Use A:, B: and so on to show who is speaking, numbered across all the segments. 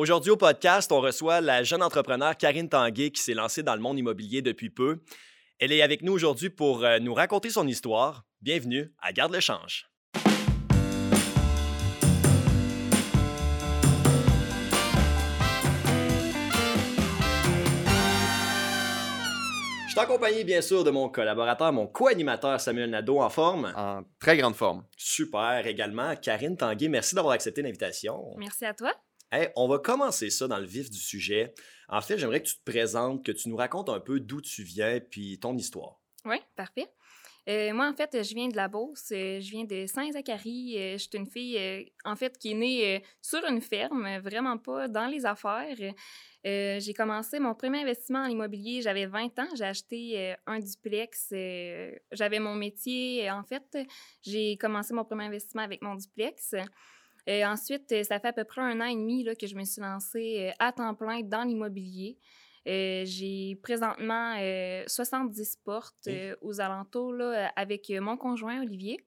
A: Aujourd'hui au podcast, on reçoit la jeune entrepreneur Karine Tanguay qui s'est lancée dans le monde immobilier depuis peu. Elle est avec nous aujourd'hui pour euh, nous raconter son histoire. Bienvenue à Garde le change. Je suis accompagné bien sûr de mon collaborateur, mon co-animateur Samuel Nadeau en forme.
B: En très grande forme.
A: Super également. Karine Tanguay, merci d'avoir accepté l'invitation.
C: Merci à toi.
A: On va commencer ça dans le vif du sujet. En fait, j'aimerais que tu te présentes, que tu nous racontes un peu d'où tu viens puis ton histoire.
C: Oui, parfait. Euh, moi, en fait, je viens de la Beauce. euh, Je viens de Saint-Zacharie. euh, Je suis une fille, euh, en fait, qui est née sur une ferme, vraiment pas dans les affaires. J'ai commencé mon premier investissement en immobilier, j'avais 20 ans. J'ai acheté un duplex. J'avais mon métier. En fait, j'ai commencé mon premier investissement avec mon duplex. Euh, ensuite, euh, ça fait à peu près un an et demi là, que je me suis lancée euh, à temps plein dans l'immobilier. Euh, j'ai présentement euh, 70 portes euh, aux alentours là, avec mon conjoint Olivier.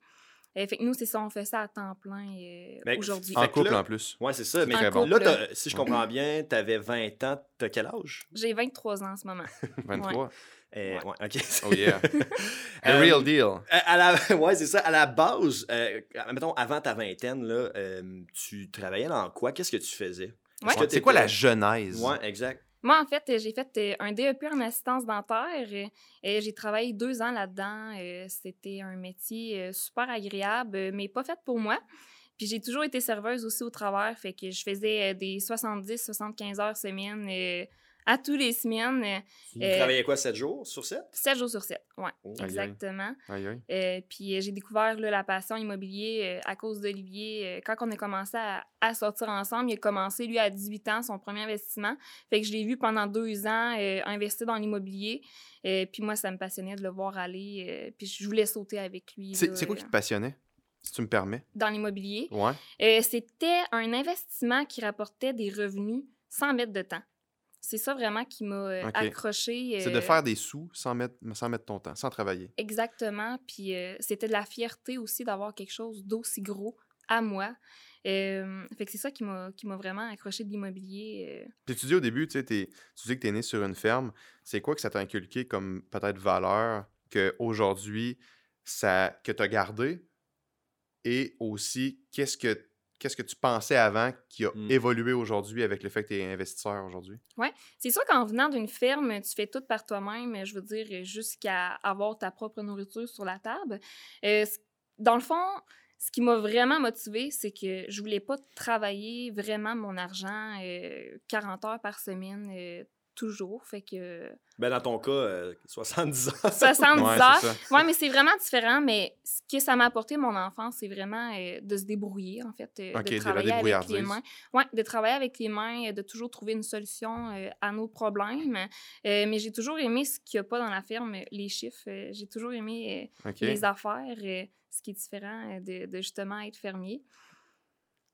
C: Euh, fait que nous, c'est ça, on fait ça à temps plein euh, aujourd'hui.
B: En couple
A: là-
B: en plus.
A: Ouais, c'est ça. Mais
B: bon.
A: là, t'as- si je comprends bien, tu avais 20 ans. T'as quel âge?
C: J'ai 23 ans en ce moment.
B: 23.
A: Euh,
C: Ouais.
A: ouais, OK.
B: Oh yeah. A
A: Euh,
B: real deal.
A: À la, ouais, c'est ça. À la base, euh, mettons, avant ta vingtaine, là, euh, tu travaillais dans quoi? Qu'est-ce que tu faisais?
C: Ouais.
B: C'est quoi la genèse?
A: Ouais, exact.
C: Moi, en fait, j'ai fait euh, un DEP en assistance dentaire euh, et j'ai travaillé deux ans là-dedans. Euh, C'était un métier super agréable, mais pas fait pour moi. Puis j'ai toujours été serveuse aussi au travers, fait que je faisais des 70-75 heures semaine à tous les semaines,
A: Tu
C: Euh,
A: travaillais quoi, 7 jours sur 7?
C: 7 jours sur 7. Ouais,
A: Oh.
B: Aïe, aïe.
C: exactement.
B: Aïe, aïe.
C: Euh, puis euh, j'ai découvert là, la passion immobilier euh, à cause d'Olivier. Quand on a commencé à, à sortir ensemble, il a commencé, lui, à 18 ans, son premier investissement. Fait que je l'ai vu pendant deux ans euh, investir dans l'immobilier. Puis moi, ça me passionnait de le voir aller. puis je voulais sauter avec lui
B: C'est quoi qui te passionnait, si tu me permets?
C: dans l'immobilier.
B: Ouais.
C: Euh, C'était un investissement qui rapportait des revenus sans mettre de temps. C'est ça vraiment qui m'a euh, accroché.
B: C'est de
C: euh,
B: faire des sous sans mettre, sans mettre ton temps, sans travailler.
C: Exactement. Puis euh, c'était de la fierté aussi d'avoir quelque chose d'aussi gros à moi. Euh, fait que c'est ça qui m'a vraiment accroché de l'immobilier.
B: Puis tu dis au début, tu sais, tu dis que tu es né sur une ferme. C'est quoi que ça t'a inculqué comme peut-être valeur qu'aujourd'hui, ça, que tu as gardé? Et aussi, qu'est-ce que, qu'est-ce que tu pensais avant qui a
A: Mm.
B: évolué aujourd'hui avec le fait que tu es investisseur aujourd'hui?
C: C'est sûr qu'en venant d'une ferme, tu fais tout par toi-même, je veux dire, jusqu'à avoir ta propre nourriture sur la table. Euh, dans le fond, ce qui m'a vraiment motivée, c'est que je voulais pas travailler vraiment mon argent euh, 40 heures par semaine euh, toujours. Fait que
A: Ben, dans ton cas, euh, 70 ans.
C: 70
B: Ouais, ça.
C: Oui, mais c'est vraiment différent. Mais ce que ça m'a apporté, mon enfance, c'est vraiment euh, de se débrouiller, en fait. euh,
B: Ok, de
C: travailler avec les
B: débrouillardise.
C: mains. Oui, de travailler avec les mains, de toujours trouver une solution euh, à nos problèmes. Euh, mais j'ai toujours aimé ce qu'il n'y a pas dans la ferme, les chiffres. Euh, j'ai toujours aimé euh, les affaires, euh, ce qui est différent euh, de, de justement être fermier.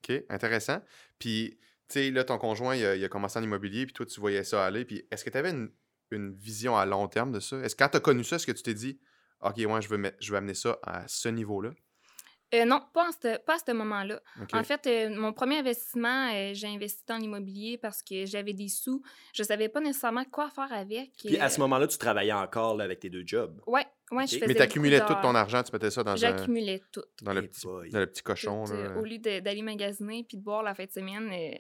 B: OK, intéressant. Puis, tu sais, là, ton conjoint, il a, commencé en immobilier, puis toi, tu voyais ça aller. Puis, est-ce que tu avais une, vision à long terme de ça? Est-ce que quand tu as connu ça, est-ce que tu t'es dit, OK, ouais, je je veux amener ça à ce niveau-là?
C: Euh, non, pas, en ce- pas à ce moment-là. En fait, euh, mon premier investissement, euh, j'ai investi dans l'immobilier parce que j'avais des sous. Je savais pas nécessairement quoi faire avec.
A: Puis à ce moment-là, tu travaillais encore là, avec tes deux jobs.
C: Ouais, ouais, je
A: Mais
C: faisais
B: Mais tu accumulais tout ton argent, tu mettais ça dans, un,
C: J'accumulais tout.
B: dans, le petit,
A: boy.
B: dans le petit cochon.
C: tout,
B: là.
C: euh, au lieu d'aller magasiner puis de boire la fin de semaine, euh,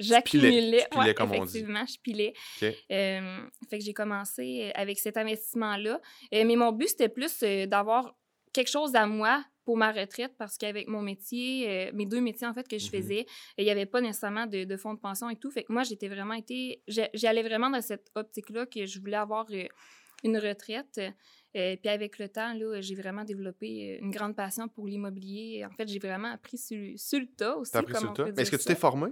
C: j'accumulais. Ouais,
B: comme on dit.
C: effectivement, je pilais.
B: OK.
C: Euh, fait que j'ai commencé avec cet investissement-là. Euh, mais mon but, c'était plus euh, d'avoir quelque chose à moi pour ma retraite parce qu'avec mon métier, euh, mes deux métiers en fait que je
A: Mhm.
C: faisais, il n'y avait pas nécessairement de, de fonds de pension et tout. Fait que moi, j'étais vraiment été. J'allais vraiment dans cette optique-là que je voulais avoir euh, une retraite. Euh, puis avec le temps, là, j'ai vraiment développé une grande passion pour l'immobilier. En fait, j'ai vraiment appris sur, sur le tas aussi.
B: T'as appris sur le tas. est-ce que tu t'es formé?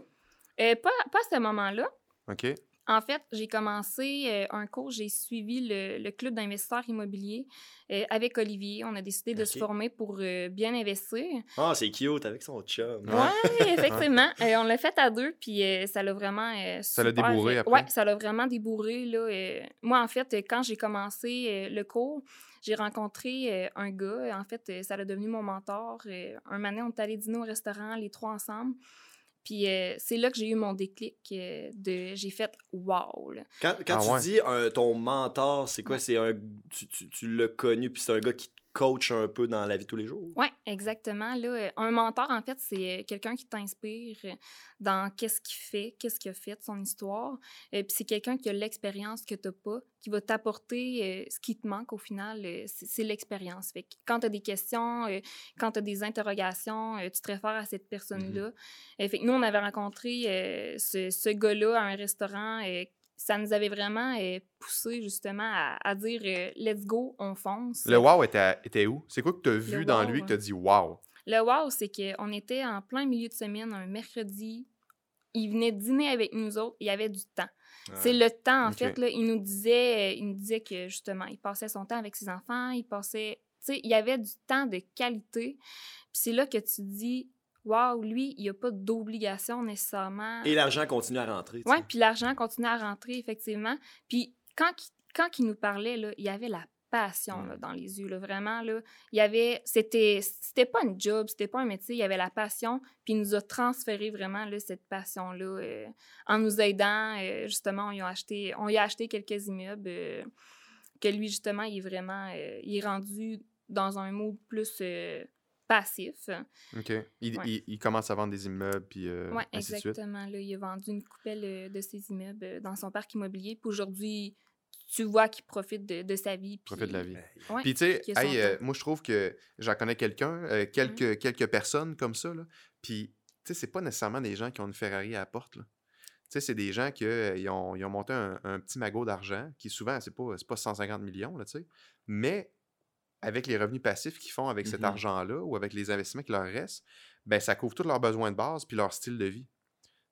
C: Pas, pas à ce moment-là.
B: OK.
C: En fait, j'ai commencé euh, un cours, j'ai suivi le, le club d'investisseurs immobiliers euh, avec Olivier. On a décidé de se former pour euh, bien investir.
A: Ah, c'est cute avec son chum.
B: Ouais.
C: Oui, effectivement. Euh, on l'a fait à deux, puis euh, ça l'a vraiment. euh,
B: Ça l'a débourré après?
C: Ouais, ça l'a vraiment débourré. Là, euh. moi, en fait, quand j'ai commencé euh, le cours, j'ai rencontré euh, un gars. En fait, euh, ça l'a devenu mon mentor. Euh, un matin, on est allé dîner au restaurant, les trois ensemble. Puis euh, c'est là que j'ai eu mon déclic euh, de j'ai fait wow. là.
A: Quand, quand
B: Ah
A: tu
B: ouais.
A: dis un- ton mentor, c'est quoi?
C: Ouais.
A: C'est un. Tu, tu, tu l'as connu, puis c'est un gars qui te coach un peu dans la vie de tous les jours?
C: Oui, exactement. Là, euh, un mentor, en fait, c'est euh, quelqu'un qui t'inspire dans qu'est-ce qu'il fait, qu'est-ce qu'il a fait de son histoire. Euh, Puis c'est quelqu'un qui a l'expérience que tu n'as pas, qui va t'apporter ce qui te manque au final, c'est l'expérience. Fait que quand tu as des questions, quand tu as des interrogations, tu te réfères à cette personne-là. Fait que nous, on avait rencontré ce, ce gars-là à un restaurant. Euh, ça nous avait vraiment euh, poussé justement à, à dire euh, let's go, on fonce.
B: Le wow était, était où? C'est quoi que tu as vu
C: Le
B: dans
C: wow,
B: lui que
C: hein.
B: tu as dit wow?
C: Le wow, c'est qu'on était en plein milieu de semaine, un mercredi. Il venait dîner avec nous autres, il y avait du temps. C'est le temps, en fait. Là, il nous disait, il nous disait que justement, il passait son temps avec ses enfants, il passait. Tu sais, il y avait du temps de qualité. Puis c'est là que tu dis, waouh, lui, il n'y a pas d'obligation nécessairement.
A: Et l'argent continue à rentrer.
C: Oui, puis l'argent continue à rentrer, effectivement. Puis quand, il- quand il nous parlait, là, il y avait la passion là, dans les yeux. Là, vraiment, là, il y avait... C'était c'était pas un job, c'était pas un métier, il y avait la passion. Puis il nous a transféré vraiment là, cette passion-là euh, en nous aidant. euh, justement, on y a acheté, on y a acheté quelques immeubles euh, que lui, justement, il est vraiment... il est rendu dans un mode plus passif.
B: OK. Il,
C: Ouais.
B: il- il commence à vendre des immeubles, puis euh,
C: Oui,
B: ainsi de suite.
C: exactement. Là, il a vendu une coupelle euh, de ses immeubles euh, dans son parc immobilier. Puis aujourd'hui, tu vois qu'il profite de, de sa vie.
B: Profite de la
C: puis-
B: vie.
C: Ouais,
B: Puis, tu sais, hey, euh, moi, je trouve que j'en connais quelqu'un, euh, quelques, quelques personnes comme ça, là. Puis, tu sais, c'est pas nécessairement des gens qui ont une Ferrari à la porte, là. Tu sais, c'est des gens qui ont, ils ont monté un, un petit magot d'argent, qui souvent, c'est pas, c'est pas 150 millions, là, tu sais. Mais avec les revenus passifs qu'ils font avec cet
A: Mhm.
B: argent-là ou avec les investissements qui leur restent, ben ça couvre tous leurs besoins de base puis leur style de vie.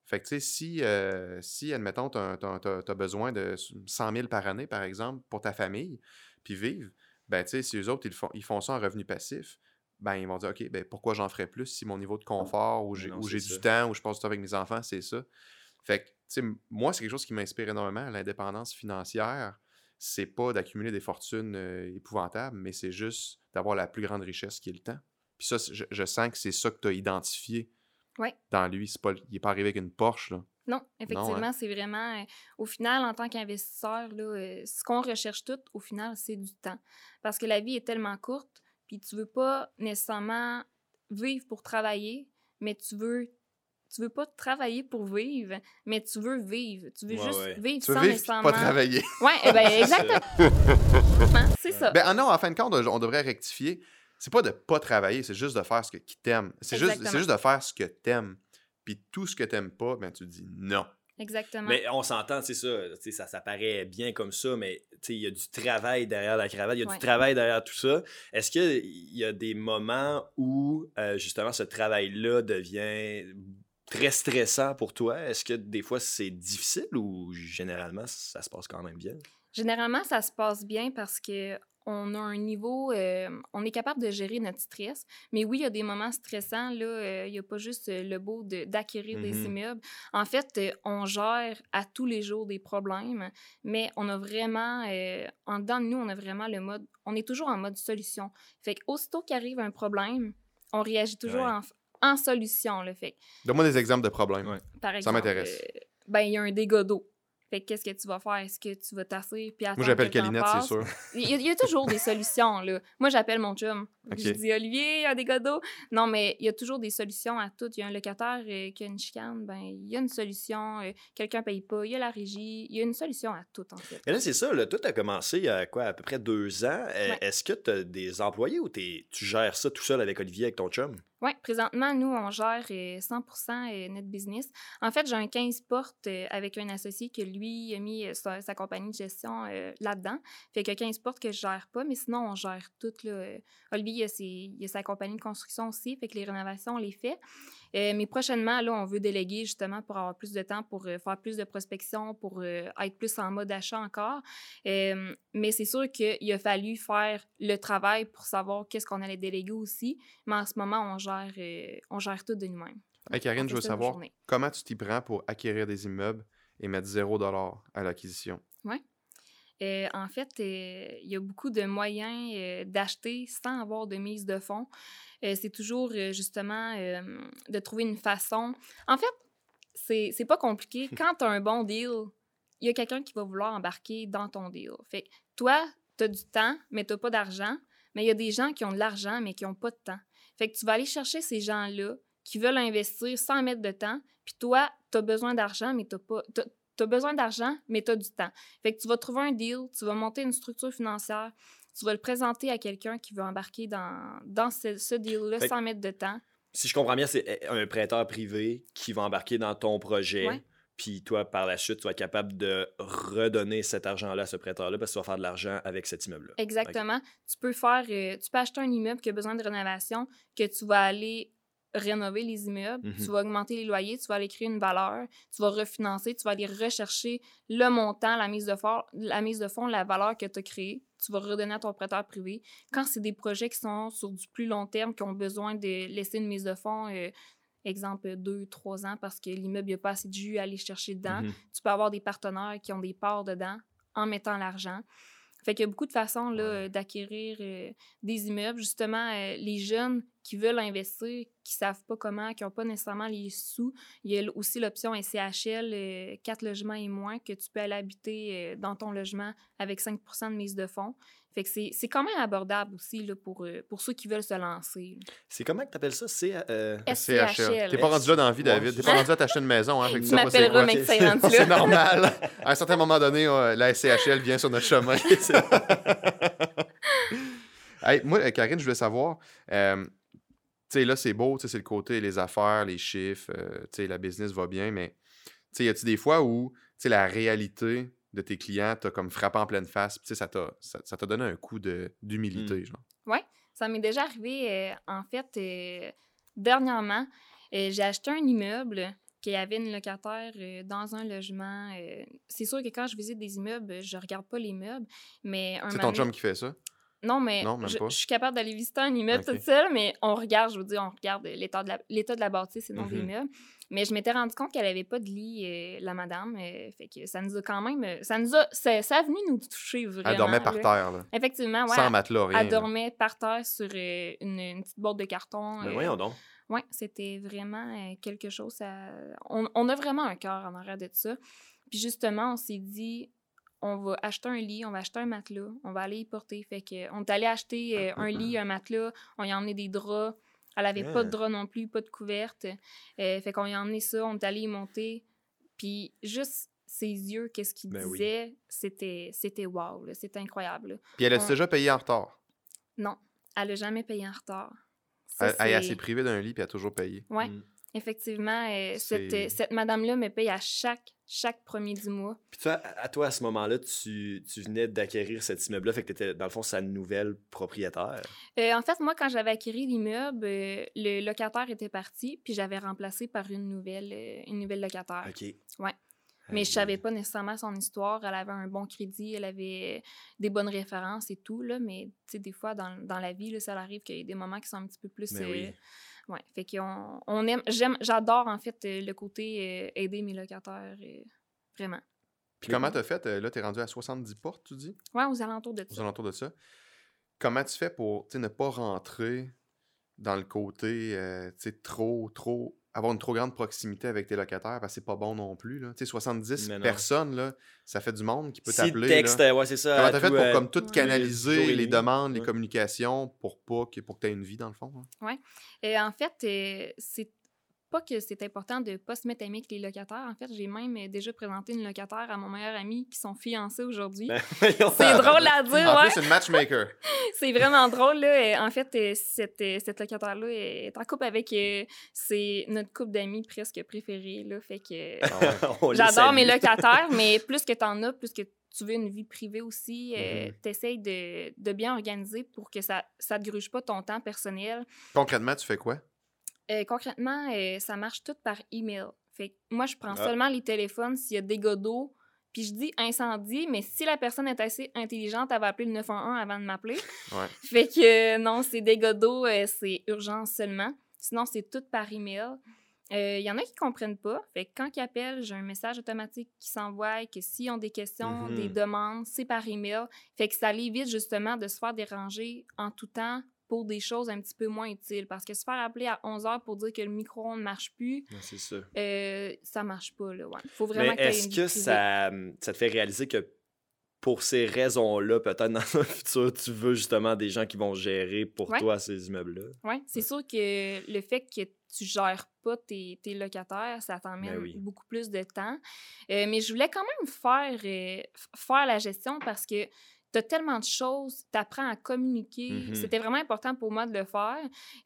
B: Fait que, tu sais, si, euh, si, admettons, tu as, besoin de 100 000 par année, par exemple, pour ta famille, puis vivre, ben, tu sais, si eux autres, ils, font, ils font ça en revenu passif, ben, ils vont dire, OK, ben, pourquoi j'en ferais plus si mon niveau de confort, ou j'ai du temps, ou je passe du temps avec mes enfants, c'est ça. Fait que, tu sais, moi, c'est quelque chose qui m'inspire énormément, l'indépendance financière. C'est pas d'accumuler des fortunes euh, épouvantables, mais c'est juste d'avoir la plus grande richesse qui est le temps. Puis ça, je, je sens que c'est ça que tu as identifié
C: Ouais.
B: dans lui. C'est pas, il n'est pas arrivé avec une Porsche, là.
C: Non, effectivement,
B: hein?
C: c'est vraiment... euh, au final, en tant qu'investisseur, euh, ce qu'on recherche tout, au final, c'est du temps. Parce que la vie est tellement courte, puis tu veux pas nécessairement vivre pour travailler, mais tu veux... Tu veux pas travailler pour vivre, mais tu veux vivre. Tu veux
A: Ouais,
C: juste
A: ouais.
C: vivre
B: Tu veux
C: sans
B: vivre,
C: nécessairement...
B: pas travailler.
C: Ouais, eh ben, exactement. c'est ça.
B: Ben ah non, en fin de compte, on on devrait rectifier. C'est pas de pas travailler, c'est juste de faire ce que, qui t'aime. C'est juste, juste de faire ce que t'aimes. Puis tout ce que t'aimes pas, ben tu dis non.
C: Exactement.
A: Mais on s'entend, c'est ça, tu sais, ça, ça paraît bien comme ça, mais tu sais, il y a du travail derrière la cravate, il y a
C: Ouais.
A: du travail derrière tout ça. Est-ce qu'il y a des moments où, euh, justement, ce travail-là devient très stressant pour toi? Est-ce que des fois, c'est difficile ou généralement, ça se passe quand même bien?
C: Généralement, ça se passe bien parce que on a un niveau, euh, on est capable de gérer notre stress. Mais oui, il y a des moments stressants. Là, euh, il n'y a pas juste euh, le beau de- d'acquérir des
B: Mhm.
C: immeubles. En fait, euh, on gère à tous les jours des problèmes, mais on a vraiment, en dedans de nous, on a vraiment le mode, on est toujours en mode solution. Fait qu'aussitôt qu'arrive un problème, on réagit toujours
A: Ouais.
C: En, solution. Là. Fait
B: Donne-moi des exemples de problèmes.
A: Ouais.
C: par
B: Ça m'intéresse.
C: euh, ben, il y a un dégât d'eau. Fait que qu'est-ce que tu vas faire? Est-ce que tu vas tasser puis
B: Moi, j'appelle
C: le
B: Calinette, c'est sûr.
C: Il y, a, il y a toujours des solutions, là. Moi, j'appelle mon chum.
B: Ok.
C: Je dis, Olivier, il y a des d'eau. Non, mais il y a toujours des solutions à tout. Il y a un locataire euh, qui a une chicane, ben il y a une solution. euh, Quelqu'un paye pas, il y a la régie. Il y a une solution à tout, en fait.
A: Et là, c'est ça, là, tu as commencé il y a quoi, à peu près deux ans. Euh,
C: Ouais.
A: Est-ce que tu as des employés ou t'es- tu gères ça tout seul avec Olivier, avec ton chum?
C: Oui, présentement, nous, on gère euh, 100% euh, notre business. En fait, j'ai un 15 portes euh, avec un associé que lui a mis euh, sa, compagnie de gestion euh, là-dedans. Fait que 15 portes que je gère pas, mais sinon, on gère tout. Là. Euh, Olivier, il a, il a sa compagnie de construction aussi, fait que les rénovations, on les fait. Euh, mais prochainement, là, on veut déléguer justement pour avoir plus de temps, pour euh, faire plus de prospection, pour euh, être plus en mode achat encore. Mais c'est sûr qu'il a fallu faire le travail pour savoir qu'est-ce qu'on allait déléguer aussi. Mais en ce moment, on gère, on gère tout de nous-mêmes.
B: Hey, Karine,
C: On
B: je veux savoir comment tu t'y prends pour acquérir des immeubles et mettre 0$ à l'acquisition?
C: Euh, en fait, euh, il y a beaucoup de moyens euh, d'acheter sans avoir de mise de fonds. C'est toujours justement de trouver une façon. En fait, c'est pas compliqué. Quand tu as un bon deal, il y a quelqu'un qui va vouloir embarquer dans ton deal. Fait que toi, tu as du temps, mais tu pas d'argent. Mais il y a des gens qui ont de l'argent, mais qui n'ont pas de temps. Fait que tu vas aller chercher ces gens-là qui veulent investir sans mettre de temps. Puis toi, tu as besoin d'argent, mais tu pas. T'as- t'as besoin d'argent, mais tu as du temps. Fait que tu vas trouver un deal, tu vas monter une structure financière, tu vas le présenter à quelqu'un qui veut embarquer dans, dans ce, ce deal-là sans mettre de temps.
A: Si je comprends bien, c'est eh, un prêteur privé qui va embarquer dans ton projet.
C: Ouais.
A: Puis toi, par la suite, tu vas être capable de redonner cet argent-là à ce prêteur-là parce que tu vas faire de l'argent avec cet immeuble-là.
C: Exactement. Tu peux faire, euh, tu peux acheter un immeuble qui a besoin de rénovation, que tu vas aller rénover les immeubles,
A: Mhm.
C: tu vas augmenter les loyers, tu vas aller créer une valeur, tu vas refinancer, tu vas aller rechercher le montant, la mise de fonds, la mise de fonds, la valeur que tu as créée, tu vas redonner à ton prêteur privé. Quand c'est des projets qui sont sur du plus long terme, qui ont besoin de laisser une mise de fonds, euh, exemple deux, trois ans, parce que l'immeuble n'a pas assez de jus à aller chercher dedans,
A: Mhm.
C: tu peux avoir des partenaires qui ont des parts dedans en mettant l'argent. Fait qu'il y a beaucoup de façons d'acquérir euh, des immeubles. Justement, euh, les jeunes qui veulent investir, qui savent pas comment, qui n'ont pas nécessairement les sous, il y a aussi l'option SCHL, euh, 4 logements et moins, que tu peux aller habiter euh, dans ton logement avec 5 de mise de fonds. Fait que c'est c'est quand même abordable aussi là, pour, euh, pour ceux qui veulent se lancer.
A: C'est comment que tu appelles ça? C'est. euh,
C: SCHL.
B: T'es pas rendu là dans la vie. David. T'es pas rendu à t'acheter une maison. Hein, fait que tu
C: m'appelleras médecin
B: C'est normal. À un certain moment donné, euh, la SCHL vient sur notre chemin. Hey, moi, euh, Karine, je voulais savoir, euh, sais, là, c'est beau, tu sais, c'est le côté, les affaires, les chiffres, euh, tu sais, la business va bien, mais, tu sais, y a-tu des fois où, tu sais, la réalité de tes clients t'a comme frappé en pleine face, puis tu sais, ça t'a ça, donné un coup de- d'humilité, genre?
C: Ça m'est déjà arrivé, euh, en fait, euh, dernièrement, euh, j'ai acheté un immeuble qui avait une locataire euh, dans un logement. euh, c'est sûr que quand je visite des immeubles, je regarde pas les meubles, mais un
B: C'est ton chum qui fait ça?
C: Non, mais
B: Non, même
C: je,
B: pas.
C: je suis capable d'aller visiter un immeuble
B: Ok.
C: toute seule, mais on regarde, je veux dire, on regarde l'état de la, l'état de la bâtisse et non
B: Mhm.
C: des immeubles. Mais je m'étais rendu compte qu'elle avait pas de lit, euh, la madame. euh, fait que ça nous a quand même... Ça nous a... Ça, ça a venu nous toucher vraiment.
B: Elle dormait par
C: là.
B: terre, là.
C: Effectivement, ouais.
B: Sans matelas, rien.
C: elle
B: là.
C: dormait par terre sur euh, une, une petite boîte de carton. Euh,
A: voyons donc.
C: Ouais, c'était vraiment euh, quelque chose. ça- On, on a vraiment un cœur en arrière de ça. Puis justement, on s'est dit, on va acheter un lit, on va acheter un matelas, on va aller y porter. Fait que on est allé acheter euh, un lit, un matelas, on y a emmené des draps. Elle avait pas de
A: Ah.
C: draps non plus, pas de couverte. Euh, fait qu'on y a emmené ça, on est allé y monter. Puis juste ses yeux, qu'est-ce qu'il
A: Ben oui.
C: disait, c'était c'était wow, c'était incroyable. là.
B: Puis elle
C: on-
B: déjà payé en retard?
C: Non, elle a jamais payé en retard. Ça,
B: Elle, elle, s'est privée d'un lit, puis elle a toujours payé.
C: Ouais.
A: Mm.
C: Effectivement, euh, cette, euh, cette madame-là me paye à chaque, chaque premier du mois.
A: Puis toi, à à toi, à ce moment-là, tu, tu venais d'acquérir cet immeuble-là, fait que tu étais, dans le fond, sa nouvelle propriétaire.
C: Euh, en fait, moi, quand j'avais acquis l'immeuble, euh, le locataire était parti, puis j'avais remplacé par une nouvelle, une nouvelle locataire.
A: OK.
C: Ouais. Mais je savais pas nécessairement son histoire. Elle avait un bon crédit, elle avait des bonnes références et tout, là. Mais, tu sais, des fois, dans, dans la vie, là, ça arrive qu'il y ait des moments qui sont un petit peu plus... Euh,
A: oui.
C: Ouais. Fait qu'on on aime... J'aime... J'adore, en fait, euh, le côté euh, aider mes locataires, euh, vraiment.
B: Puis comment t'as fait? Là, t'es rendu à 70 portes, tu dis?
C: Ouais, aux alentours de
B: aux
C: ça.
B: alentours de ça. Comment tu fais pour tu sais, ne pas rentrer dans le côté euh, tu sais, trop, trop. Avoir une trop grande proximité avec tes locataires parce que c'est pas bon non plus. Là. Tu sais, 70
A: Mais non.
B: personnes, là, ça fait du monde qui peut t'appeler.
A: texte,
B: là.
A: ouais, c'est ça.
B: Comment t'as fait pour
A: euh,
B: comme tout
C: Ouais.
B: canaliser les demandes, les communications pour pas que pour que tu aies une vie dans le fond? hein?
C: Et en fait, euh, c'est pas que c'est important de pas se mettre ami avec les locataires. En fait, j'ai même euh, déjà présenté une locataire à mon meilleur ami qui sont fiancés aujourd'hui.
A: Ben.
C: C'est drôle à dire,
B: En
C: ouais.
B: plus, c'est une matchmaker.
C: C'est vraiment drôle, là. Euh, En fait, euh, cette, cette locataire-là est en couple avec... c'est notre couple d'amis presque préféré, là. Fait que...
B: Ah
C: J'adore mes locataires, mais plus que t'en as, plus que tu veux une vie privée aussi, euh, t'essayes de, de bien organiser pour que ça ça te gruge pas ton temps personnel.
B: Concrètement, tu fais quoi?
C: Euh, concrètement, euh, ça marche tout par email. Fait que moi, je prends
A: Ah.
C: seulement les téléphones s'il y a dégâts d'eau, puis je dis incendie, mais si la personne est assez intelligente, elle va appeler le 911 avant de m'appeler.
B: Ouais.
C: Fait que euh, non, c'est dégâts d'eau, euh, c'est urgence seulement. Sinon, c'est tout par email. Il y en a qui comprennent pas. Fait que quand ils appellent, j'ai un message automatique qui s'envoie que s'ils ont des questions, des
A: Mhm.
C: demandes, c'est par email. Fait que ça évite justement de se faire déranger en tout temps pour des choses un petit peu moins utiles. Parce que se faire appeler à 11 heures pour dire que le micro-ondes ne marche plus,
A: c'est ça.
C: euh, ça marche pas. Là, ouais. Faut vraiment
A: Mais est-ce que
C: vie privée.
A: ça, ça te fait réaliser que pour ces raisons-là, peut-être dans le futur, tu veux justement des gens qui vont gérer pour
C: Ouais.
A: toi ces immeubles-là?
C: Oui, c'est sûr que le fait que tu gères pas tes, tes locataires, ça t'emmène
A: Ben oui.
C: beaucoup plus de temps. Euh, mais je voulais quand même faire, euh, faire la gestion parce que tu as tellement de choses, tu apprends à communiquer.
A: Mhm.
C: C'était vraiment important pour moi de le faire.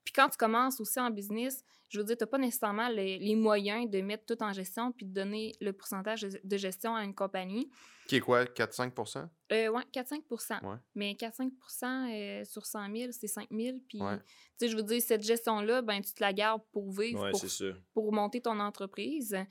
C: Puis quand tu commences aussi en business, je veux dire, tu n'as pas nécessairement les, les moyens de mettre tout en gestion puis de donner le pourcentage de gestion à une compagnie.
B: Qui est quoi, 4-5%
C: Euh, ouais, 4-5
B: Ouais.
C: Mais 4-5% euh, sur 100 000, c'est 5 000. Puis,
B: Ouais.
C: tu sais, je veux dire, cette gestion-là, ben, tu te la gardes pour vivre,
A: Oui,
C: pour monter ton entreprise. Euh,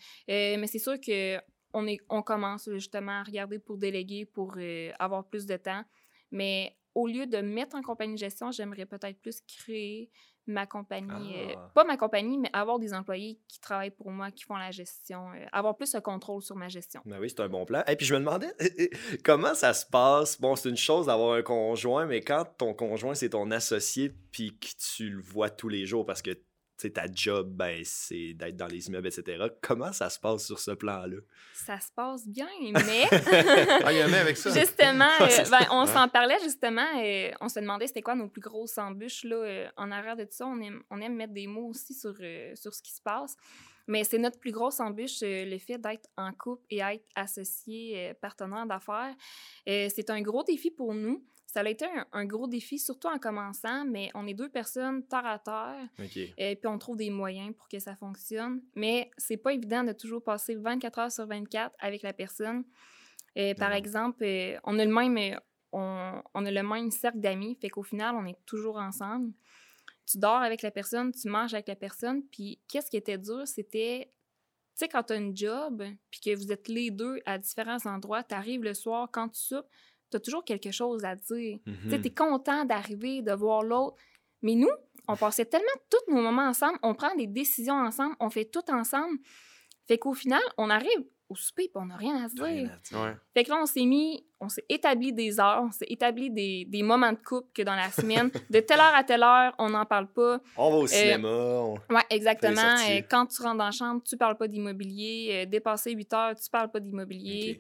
C: mais c'est sûr que on, est, on commence justement à regarder pour déléguer, pour euh, avoir plus de temps. Mais au lieu de mettre en compagnie de gestion, j'aimerais peut-être plus créer ma compagnie. euh,
A: Ah.
C: pas ma compagnie, mais avoir des employés qui travaillent pour moi, qui font la gestion. euh, avoir plus de contrôle sur ma gestion.
A: Ben oui, c'est un bon plan. Et puis je me demandais comment ça se passe? Bon, c'est une chose d'avoir un conjoint, mais quand ton conjoint c'est ton associé puis que tu le vois tous les jours parce que ta job, ben, c'est d'être dans les immeubles, etc. Comment ça se passe sur ce plan-là?
C: Ça se passe bien, mais
B: Ah, il y en a avec ça.
C: Justement, euh,
A: c'est
C: ben, on
B: Ouais.
C: s'en parlait justement. euh, on se demandait c'était quoi nos plus grosses embûches. Là, euh, en arrière de tout ça, on aime, on aime mettre des mots aussi sur, euh, sur ce qui se passe. Mais c'est notre plus grosse embûche, euh, le fait d'être en couple et être associé, partenaire d'affaires. C'est un gros défi pour nous. Ça a été un, un gros défi, surtout en commençant, mais on est deux personnes terre à terre. Et puis on trouve des moyens pour que ça fonctionne. Mais c'est pas évident de toujours passer 24 heures sur 24 avec la personne. Euh, par exemple, euh, on a le même euh, on, on a le même cercle d'amis, fait qu'au final, on est toujours ensemble. Tu dors avec la personne, tu manges avec la personne, puis qu'est-ce qui était dur, c'était, tu sais, quand tu as une job, puis que vous êtes les deux à différents endroits, tu arrives le soir, quand tu soupes, tu as toujours quelque chose à dire. Tu sais,
A: Mhm.
C: t'es content d'arriver, de voir l'autre. Mais nous, on passait tellement tous nos moments ensemble, on prend des décisions ensemble, on fait tout ensemble. Fait qu'au final, on arrive au souper puis on n'a rien à se
A: rien
C: dire.
A: à dire.
B: Ouais.
C: Fait que là, on s'est mis, on s'est établi des heures, on s'est établi des, des moments de couple que dans la semaine, de telle heure à telle heure, on n'en parle pas.
A: On va au
C: Euh,
A: cinéma. on-
C: Ouais, exactement. Euh, quand tu rentres dans la chambre, tu parles pas d'immobilier. Euh, dépassé 8 heures, tu parles pas d'immobilier.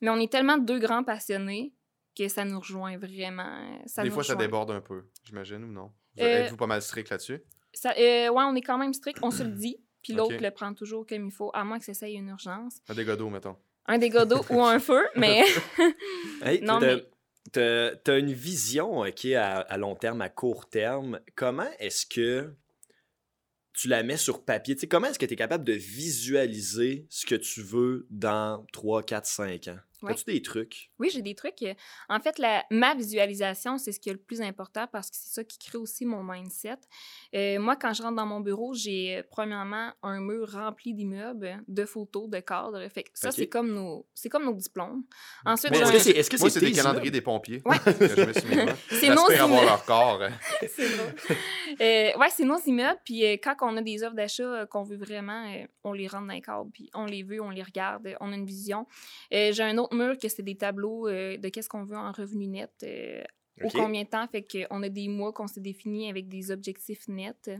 C: Mais on est tellement deux grands passionnés que ça nous rejoint vraiment. euh, Ça
B: Des
C: nous
B: fois, ça déborde un peu, j'imagine, ou non? Vous-
C: Euh,
B: Êtes-vous pas mal strict là-dessus?
C: Ça, euh, ouais, on est quand même strict, on se le dit, puis l'autre le prend toujours comme il faut, à moins que ça soit une urgence.
B: Un dégât d'eau, mettons.
C: Un dégât d'eau ou un feu, mais
A: Hey,
C: Non,
A: t'as-
C: mais-
A: t'as- T'as une vision ok, à, à long terme, à court terme. Comment est-ce que tu la mets sur papier? Tu comment est-ce que tu es capable de visualiser ce que tu veux dans 3, 4, 5 ans?
C: Ouais.
A: As-tu des trucs?
C: oui, j'ai des trucs. euh, En fait, la, ma visualisation, c'est ce qui est le plus important parce que c'est ça qui crée aussi mon mindset. Euh, moi, quand je rentre dans mon bureau, j'ai euh, premièrement un mur rempli d'immeubles, de photos, de cadres. Fait que ça, c'est comme nos, c'est comme nos diplômes. Ensuite,
A: est-ce
C: un-
A: que c'est est-ce que
B: Moi,
A: c'est
B: c'est des calendriers
A: immeubles?
B: des pompiers? Mains.
C: c'est nos
B: J'espère avoir
C: immeubles.
B: leur corps.
C: c'est drôle. Euh, ouais, c'est nos immeubles. Puis euh, quand on a des offres d'achat euh, qu'on veut vraiment, euh, on les rentre dans les cadres. Puis on les veut, on les regarde, on a une vision. Euh, J'ai un autre mur que c'est des tableaux euh, de qu'est-ce qu'on veut en revenu net. euh, Au combien de temps? Fait qu'on a des mois qu'on s'est définis avec des objectifs nets.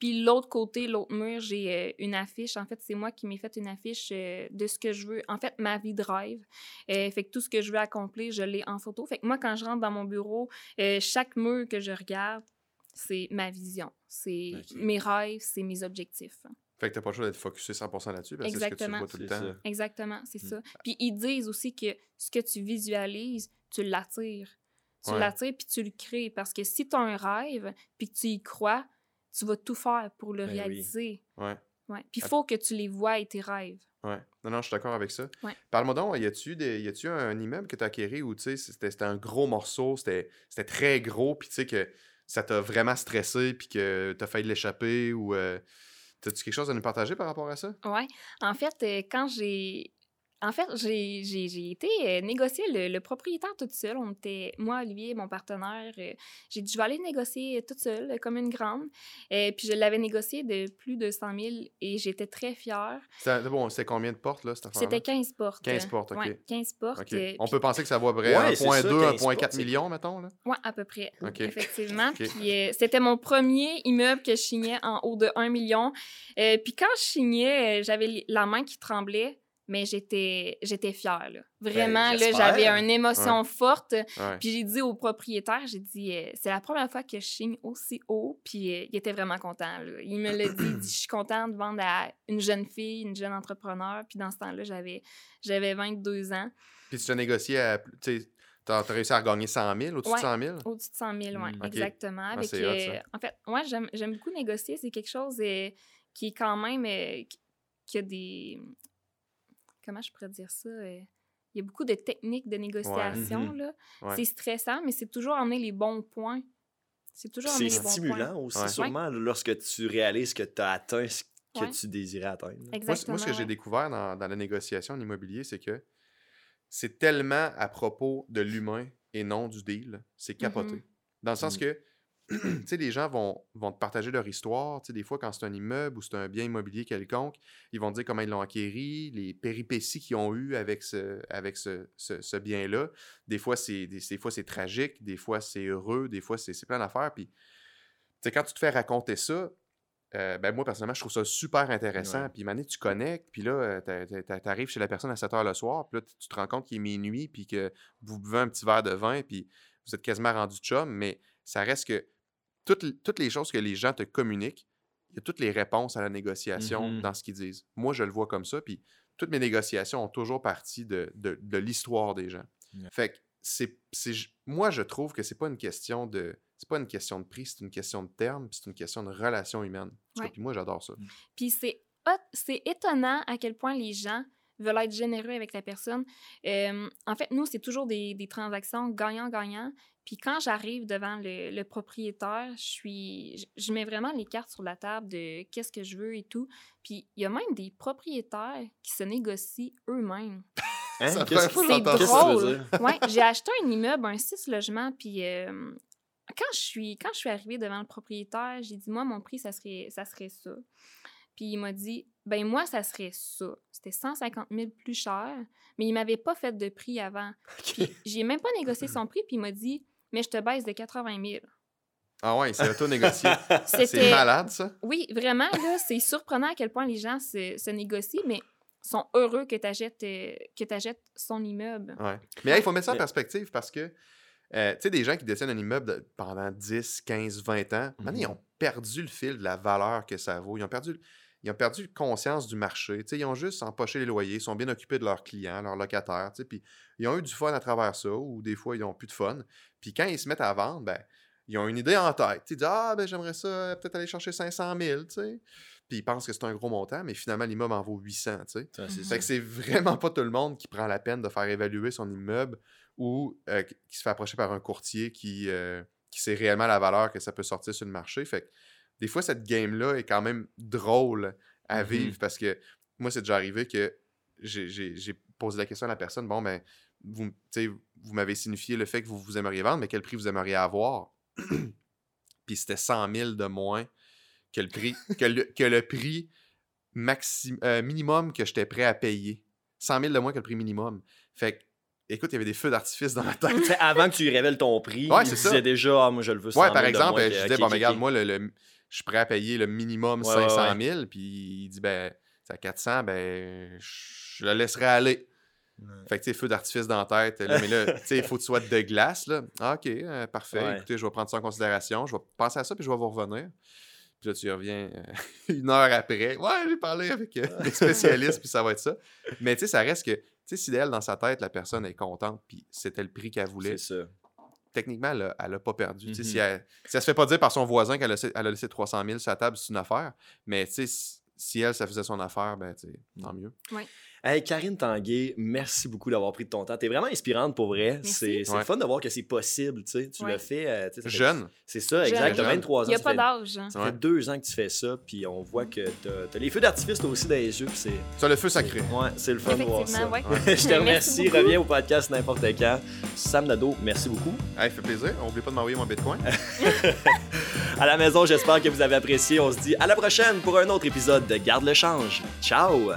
C: Puis l'autre côté, l'autre mur, j'ai euh, une affiche. En fait, c'est moi qui m'ai fait une affiche euh, de ce que je veux. En fait, ma vie de rêve. Euh, fait que tout ce que je veux accomplir, je l'ai en photo. Fait que moi, quand je rentre dans mon bureau, euh, chaque mur que je regarde, c'est ma vision. C'est mes rêves, c'est mes objectifs.
B: Fait que t'as pas le choix d'être focusé 100% là-dessus, parce que c'est ce que tu vois tout le
A: C'est
B: temps.
A: ça.
C: Exactement, c'est
A: Mm.
C: ça. Puis ils disent aussi que ce que tu visualises, tu l'attires. Tu
B: Ouais.
C: l'attires puis tu le crées. Parce que si tu as un rêve puis que tu y crois, tu vas tout faire pour le
A: Ben oui.
C: réaliser.
B: Ouais.
C: Ouais. Puis il faut que tu les vois et tes rêves.
B: Ouais. Non, non, je suis d'accord avec ça.
C: Ouais.
B: Parle-moi donc, y a-tu des- y a-tu un immeuble que tu as acquéri où tu sais, c'était c'était un gros morceau, c'était c'était très gros, puis tu sais que ça t'a vraiment stressé, puis que t'as failli l'échapper, ou. euh, T'as-tu quelque chose à nous partager par rapport à ça?
C: Ouais. En fait, euh, quand j'ai. En fait, j'ai été euh, négocier le, le propriétaire toute seule. On était, moi, Olivier, mon partenaire. euh, j'ai dit, je vais aller négocier toute seule, euh, comme une grande. Et puis, je l'avais négocié de plus de 100 000 et j'étais très fière.
B: C'était bon, c'était combien de portes, là, cette affaire
C: C'était 15 portes.
B: 15 portes, OK.
C: Ouais, 15 portes. Euh,
B: On peut penser que ça vaut à peu près
A: Ouais, c'est ça,
B: 1.2,
A: 15 portes,
B: 1.4
A: c'est-
B: millions, mettons, là.
C: Ouais, à peu près.
B: OK.
C: Effectivement. Puis euh, c'était mon premier immeuble que je signais en haut de 1 million. Euh, puis quand je signais, euh, j'avais la main qui tremblait, mais j'étais j'étais fière. Là. Vraiment, là, j'avais une émotion forte.
B: Ouais.
C: Puis j'ai dit au propriétaire, j'ai dit, euh, c'est la première fois que je signe aussi haut. Puis euh, il était vraiment content. là. Il me l'a dit, je suis content de vendre à une jeune fille, une jeune entrepreneur. Puis dans ce temps-là, j'avais j'avais 22 ans.
B: Puis tu as négocié à. T'as t'as réussi à regagner 100 000, au-dessus
C: Ouais.
B: de 100 000?
C: Au-dessus de 100 000, oui, exactement. Avec,
B: c'est hot, ça.
C: euh, en fait, moi, j'aime j'aime beaucoup négocier. C'est quelque chose qui est quand même... qui a des... Comment je pourrais dire ça? euh, il y a beaucoup de techniques de négociation,
A: Mhm.
C: là.
B: Ouais.
C: C'est stressant, mais c'est toujours emmener les bons points. C'est toujours
A: C'est
C: les bons points.
A: stimulant aussi,
B: Ouais.
A: sûrement, lorsque tu réalises que tu as atteint ce que
C: Ouais.
A: tu désirais atteindre.
C: Exactement.
B: moi, ce que j'ai découvert dans, dans la négociation en immobilier, c'est que c'est tellement à propos de l'humain et non du deal. C'est capoté.
C: Mhm.
B: Dans le sens
A: Mhm.
B: que, les gens vont, vont te partager leur histoire. Des fois, quand c'est un immeuble ou c'est un bien immobilier quelconque, ils vont te dire comment ils l'ont acquéri, les péripéties qu'ils ont eues avec ce, avec ce, ce- ce bien-là. Des fois, c'est des, des fois, c'est tragique, des fois, c'est heureux, des fois, c'est plein d'affaires. Puis, tu sais, quand tu te fais raconter ça, euh, ben moi, personnellement, je trouve ça super intéressant. Puis, Mané, tu connectes, puis là, euh, t'a- t'a- t'a- t'arrives chez la personne à 7 h le soir, puis là, tu te rends compte qu'il est minuit, puis que vous buvez un petit verre de vin, puis vous êtes quasiment rendu chum, mais ça reste que toutes, les choses que les gens te communiquent, il y a toutes les réponses à la négociation
A: Mhm.
B: dans ce qu'ils disent. Moi, je le vois comme ça, puis toutes mes négociations ont toujours parti de, de- de l'histoire des gens. Fait que c'est, moi, je trouve que c'est pas une question de c'est pas une question de prix, c'est une question de terme, puis c'est une question de relation humaine. Puis moi, j'adore ça.
C: Puis c'est étonnant à quel point les gens veulent être généreux avec la personne. Euh, en fait, nous, c'est toujours des, des transactions gagnant-gagnant. Puis quand j'arrive devant le, le propriétaire, je suis, je, je mets vraiment les cartes sur la table de qu'est-ce que je veux et tout. Puis il y a même des propriétaires qui se négocient eux-mêmes.
A: Hein?
B: C'est
C: drôle.
A: dire?
C: Ouais, j'ai acheté un immeuble, un 6 logements, puis euh, quand je suis quand je suis arrivée devant le propriétaire, j'ai dit moi mon prix ça serait ça serait ça. Puis il m'a dit ben moi ça serait ça. C'était 150 000 plus cher, mais il m'avait pas fait de prix avant. J'ai même pas négocié son prix, puis il m'a dit mais je te baisse de 80 000.
B: Ah ouais, c'est auto-négocié. c'est
C: C'était
B: malade, ça.
C: oui vraiment là c'est surprenant à quel point les gens se, se négocient, mais sont heureux que tu achètes que t'achètes son immeuble.
B: Ouais. Mais hey, il faut mettre ça en perspective parce que, euh, tu sais, des gens qui détiennent un immeuble de- pendant 10, 15, 20 ans, maintenant, ils ont perdu le fil de la valeur que ça vaut. Ils ont perdu, ils ont perdu conscience du marché. Tu sais, ils ont juste empoché les loyers, ils sont bien occupés de leurs clients, leurs locataires. tu sais, Puis ils ont eu du fun à travers ça ou des fois, ils n'ont plus de fun. Puis quand ils se mettent à vendre, ben, ils ont une idée en tête. Ils disent Ah, ben, j'aimerais ça euh, peut-être aller chercher 500 000. tu sais. Puis ils pensent que c'est un gros montant, mais finalement, l'immeuble en vaut 800. tu sais.
A: Ça, c'est.
B: Fait que c'est vraiment pas tout le monde qui prend la peine de faire évaluer son immeuble ou euh, qui se fait approcher par un courtier qui, euh, qui sait réellement la valeur que ça peut sortir sur le marché. Fait que des fois, cette game-là est quand même drôle à
A: Mhm.
B: vivre parce que moi, c'est déjà arrivé que j'ai posé la question à la personne bon, ben, vous, vous m'avez signifié le fait que vous, vous aimeriez vendre, mais quel prix vous aimeriez avoir? Puis c'était 100 000 de moins que le prix, que le, que le prix maxi- euh, minimum que j'étais prêt à payer. 100 000 de moins que le prix minimum. Fait que, écoute, il y avait des feux d'artifice dans ma tête.
A: Avant que tu lui révèles ton prix,
B: Ouais,
A: il disait déjà, ah, moi je le veux 100
B: Ouais,
A: 000
B: par
A: de
B: exemple,
A: moins
B: je disais, bon,
A: ok,
B: mais regarde, moi, le, le- je suis prêt à payer le minimum
A: Ouais, ouais,
B: 500
A: ouais.
B: 000, puis il dit, ben, c'est à 400, ben, je le laisserai aller.
A: Ouais.
B: Fait que, tu sais, feu d'artifice dans la tête, là, mais là, tu sais, il faut que tu sois de glace, là. Ah, ok, euh, parfait,
A: Ouais.
B: écoutez, je vais prendre ça en considération, je vais penser à ça, puis je vais vous revenir. Puis là, tu y reviens euh, une heure après. Ouais, j'ai parlé avec euh, des spécialistes, puis ça va être ça. Mais tu sais, ça reste que, tu sais, si d'elle, dans sa tête, la personne est contente, puis c'était le prix qu'elle voulait,
A: C'est ça.
B: techniquement, elle a, elle a pas perdu. Sais, Si, elle, si elle se fait pas dire par son voisin qu'elle a, laissé- elle a laissé 300 000 sur la table, c'est une affaire. Mais tu sais, si, si elle, ça faisait son affaire, ben, tu sais, tant mieux.
A: Hey, Karine Tanguay, merci beaucoup d'avoir pris de ton temps. T'es vraiment inspirante pour vrai. C'est
B: Ouais.
A: le fun de voir que c'est possible, tu sais. Tu
C: Ouais.
A: l'as fait. euh,
B: Jeune.
A: C'est ça, exact. T'as
B: Jeune.
A: 23 ans.
C: Il n'y a
A: ça
C: pas
A: fait-
C: d'âge. hein.
A: Ça fait deux ans que tu fais ça, puis on voit que t'as as les feux d'artifice toi aussi dans les yeux, puis c'est.
B: Ça, le feu sacré.
A: Ouais, c'est le fun de voir ça.
C: Ouais.
A: Je te
C: Merci
A: remercie. Reviens au podcast n'importe quand. Sam Nadeau, merci beaucoup.
B: Hey, fait plaisir. N'oublie pas de m'envoyer mon bitcoin.
A: À la maison, j'espère que vous avez apprécié. On se dit à la prochaine pour un autre épisode de Garde le change. Ciao!